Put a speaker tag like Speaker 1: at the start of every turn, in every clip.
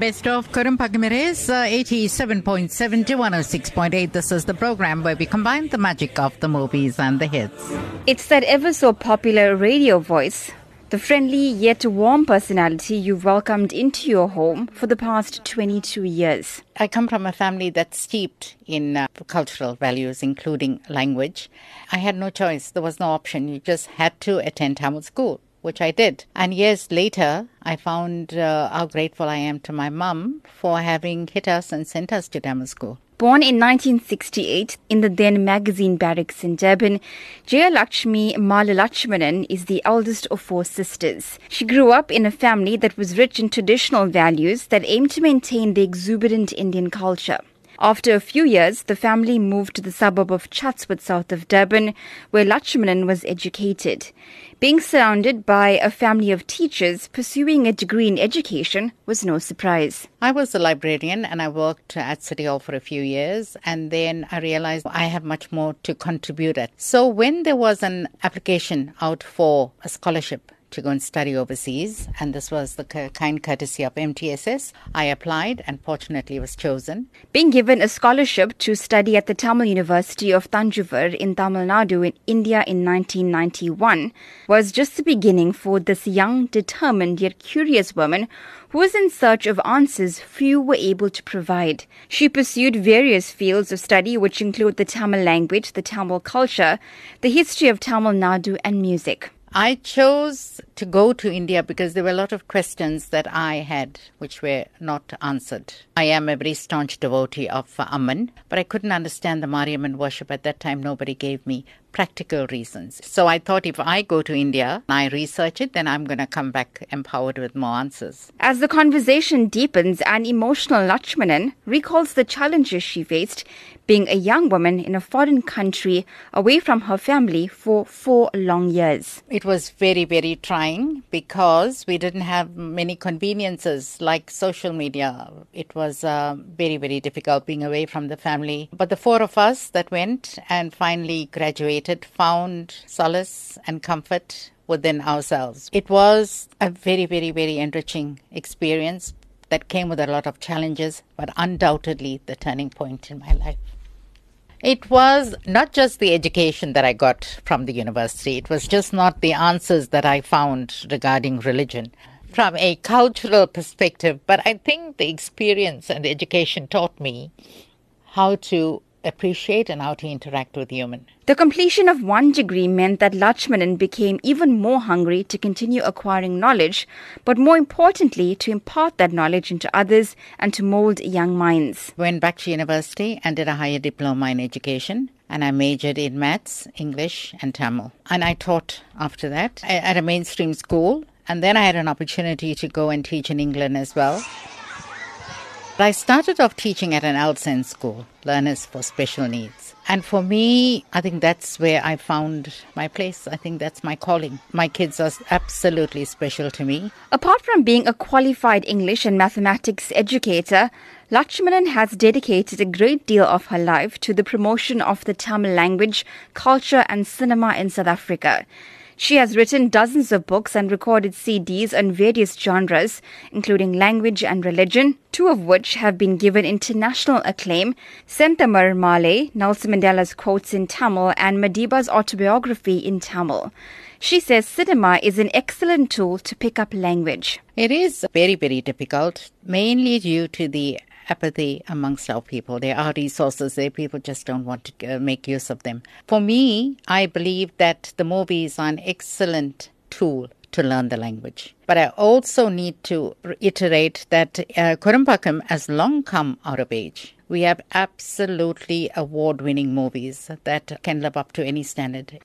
Speaker 1: best of Kurumpagamiris, uh, 87.7 to 106.8. This is the program where we combine the magic of the movies and the hits.
Speaker 2: It's that ever so popular radio voice, the friendly yet warm personality you've welcomed into your home for the past 22 years.
Speaker 1: I come from a family that's steeped in uh, cultural values, including language. I had no choice. There was no option. You just had to attend Tamil school which I did. And years later, I found uh, how grateful I am to my mum for having hit us and sent us to Tamil school.
Speaker 2: Born in 1968 in the then magazine barracks in Durban, Jayaluxmi Mala Lutchmanan is the eldest of four sisters. She grew up in a family that was rich in traditional values that aimed to maintain the exuberant Indian culture. After a few years, the family moved to the suburb of Chatsworth south of Durban, where Lutchmanan was educated. Being surrounded by a family of teachers, pursuing a degree in education was no surprise.
Speaker 1: I was a librarian and I worked at City Hall for a few years and then I realized I have much more to contribute at. So when there was an application out for a scholarship to go and study overseas, and this was the kind courtesy of MTSS. I applied and fortunately was chosen.
Speaker 2: Being given a scholarship to study at the Tamil University of Thanjavur in Tamil Nadu in India in 1991 was just the beginning for this young, determined yet curious woman who was in search of answers few were able to provide. She pursued various fields of study which include the Tamil language, the Tamil culture, the history of Tamil Nadu and music.
Speaker 1: I chose to go to India because there were a lot of questions that I had which were not answered. I am a very staunch devotee of Amman, but I couldn't understand the Mariamman worship at that time. Nobody gave me practical reasons. So I thought if I go to India and I research it, then I'm going to come back empowered with more answers.
Speaker 2: As the conversation deepens, an emotional Lutchmanan recalls the challenges she faced being a young woman in a foreign country away from her family for four long years.
Speaker 1: It was very, very trying because we didn't have many conveniences like social media. It was uh, very, very difficult being away from the family. But the four of us that went and finally graduated found solace and comfort within ourselves. It was a very, very, very enriching experience that came with a lot of challenges, but undoubtedly the turning point in my life. It was not just the education that I got from the university, it was just not the answers that I found regarding religion from a cultural perspective, but I think the experience and the education taught me how to appreciate and how to interact with human.
Speaker 2: The completion of one degree meant that Lutchmanan became even more hungry to continue acquiring knowledge, but more importantly, to impart that knowledge into others and to mold young minds.
Speaker 1: Went back to university and did a higher diploma in education. And I majored in maths, English, and Tamil. And I taught after that at a mainstream school. And then I had an opportunity to go and teach in England as well. I started off teaching at an LSEN school, learners for special needs. And for me, I think that's where I found my place. I think that's my calling. My kids are absolutely special to me.
Speaker 2: Apart from being a qualified English and mathematics educator, Lutchmanan has dedicated a great deal of her life to the promotion of the Tamil language, culture, and cinema in South Africa. She has written dozens of books and recorded CDs on various genres, including language and religion, two of which have been given international acclaim Senthamizh Maalai, Nelson Mandela's quotes in Tamil, and Madiba's autobiography in Tamil. She says cinema is an excellent tool to pick up language.
Speaker 1: It is very, very difficult, mainly due to the apathy amongst our people. There are resources there, people just don't want to uh, make use of them. For me, I believe that the movies are an excellent tool to learn the language. But I also need to reiterate that uh, Kodambakkam has long come out of age. We have absolutely award winning movies that can live up to any standard.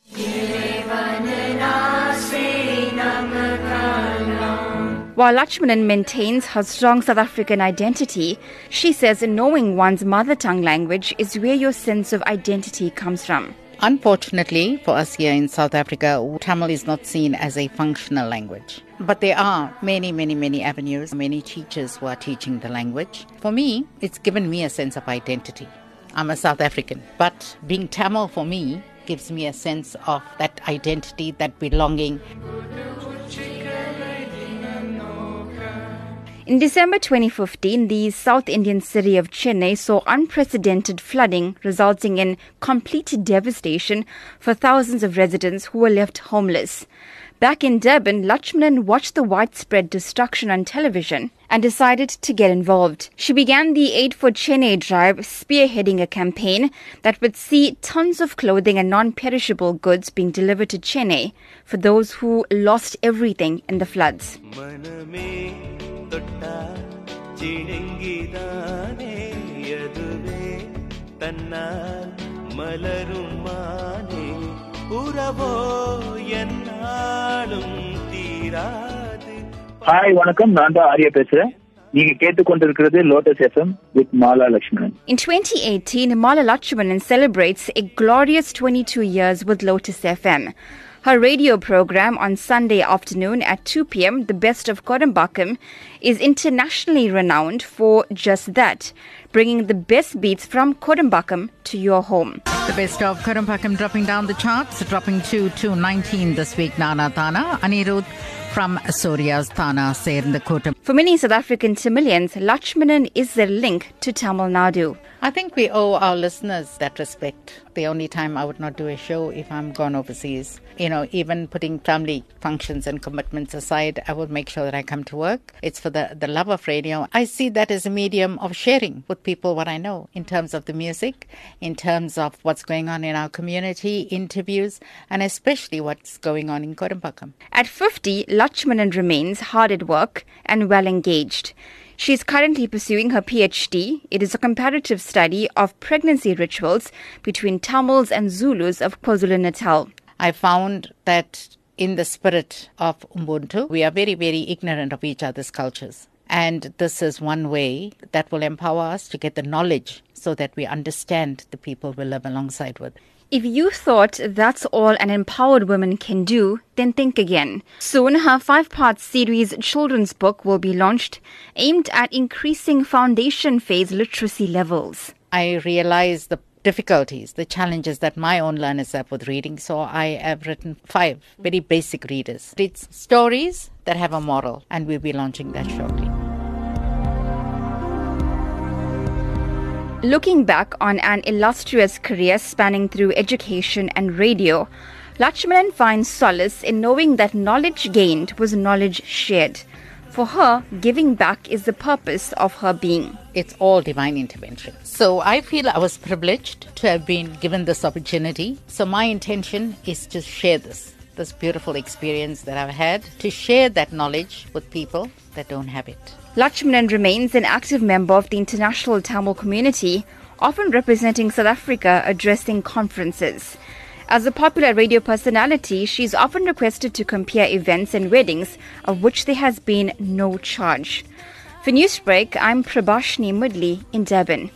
Speaker 2: While Lutchmanan maintains her strong South African identity, she says knowing one's mother tongue language is where your sense of identity comes from.
Speaker 1: Unfortunately, for us here in South Africa, Tamil is not seen as a functional language. But there are many, many, many avenues, many teachers who are teaching the language. For me, it's given me a sense of identity. I'm a South African, but being Tamil for me gives me a sense of that identity, that belonging.
Speaker 2: In December 2015, the South Indian city of Chennai saw unprecedented flooding, resulting in complete devastation for thousands of residents who were left homeless. Back in Durban, Lutchmanan watched the widespread destruction on television and decided to get involved. She began the Aid for Chennai drive, spearheading a campaign that would see tons of clothing and non perishable goods being delivered to Chennai for those who lost everything in the floods.
Speaker 3: Hi வணக்கம். நான் தான் ஆர்யா பேசுறேன். நீங்க கேட்டுக்கொண்டிருக்கிறது Lotus FM with Mala Lakshmanan
Speaker 2: In 2018, Mala Lakshmanan celebrates a glorious 22 years with Lotus FM. Her radio program on Sunday afternoon at 2 p.m., The Best of Kodambakkam, is internationally renowned for just that, bringing the best beats from Kodambakkam to your home.
Speaker 1: The best of Kodambakkam dropping down the charts, dropping to 219 this week, Nana Thana. Anirudh from Surya's Thana the Kotam.
Speaker 2: For many South African Tamilians, Lutchmanan is their link to Tamil Nadu.
Speaker 1: I think we owe our listeners that respect. The only time I would not do a show if I'm gone overseas. You know, even putting family functions and commitments aside, I would make sure that I come to work. It's for the, the love of radio. I see that as a medium of sharing with people what I know in terms of the music, in terms of what's going on in our community, interviews, and especially what's going on in Kodambakkam.
Speaker 2: At 50, Lutchmanan remains hard at work and well engaged. She is currently pursuing her PhD. It is a comparative study of pregnancy rituals between Tamils and Zulus of KwaZulu Natal.
Speaker 1: I found that in the spirit of Ubuntu, we are very, very ignorant of each other's cultures. And this is one way that will empower us to get the knowledge so that we understand the people we live alongside with.
Speaker 2: If you thought that's all an empowered woman can do, then think again. Soon, her five part series children's book will be launched, aimed at increasing foundation phase literacy levels.
Speaker 1: I realize the difficulties, the challenges that my own learners have with reading, so I have written five very basic readers. It's stories that have a moral, and we'll be launching that shortly.
Speaker 2: Looking back on an illustrious career spanning through education and radio, Lutchmanan finds solace in knowing that knowledge gained was knowledge shared. For her, giving back is the purpose of her being.
Speaker 1: It's all divine intervention. So I feel I was privileged to have been given this opportunity. So my intention is to share this, this beautiful experience that I've had, to share that knowledge with people that don't have it.
Speaker 2: Lutchmanan remains an active member of the international Tamil community, often representing South Africa addressing conferences. As a popular radio personality, she is often requested to compare events and weddings, of which there has been no charge. For Newsbreak, I'm Prabashini Moodley in Durban.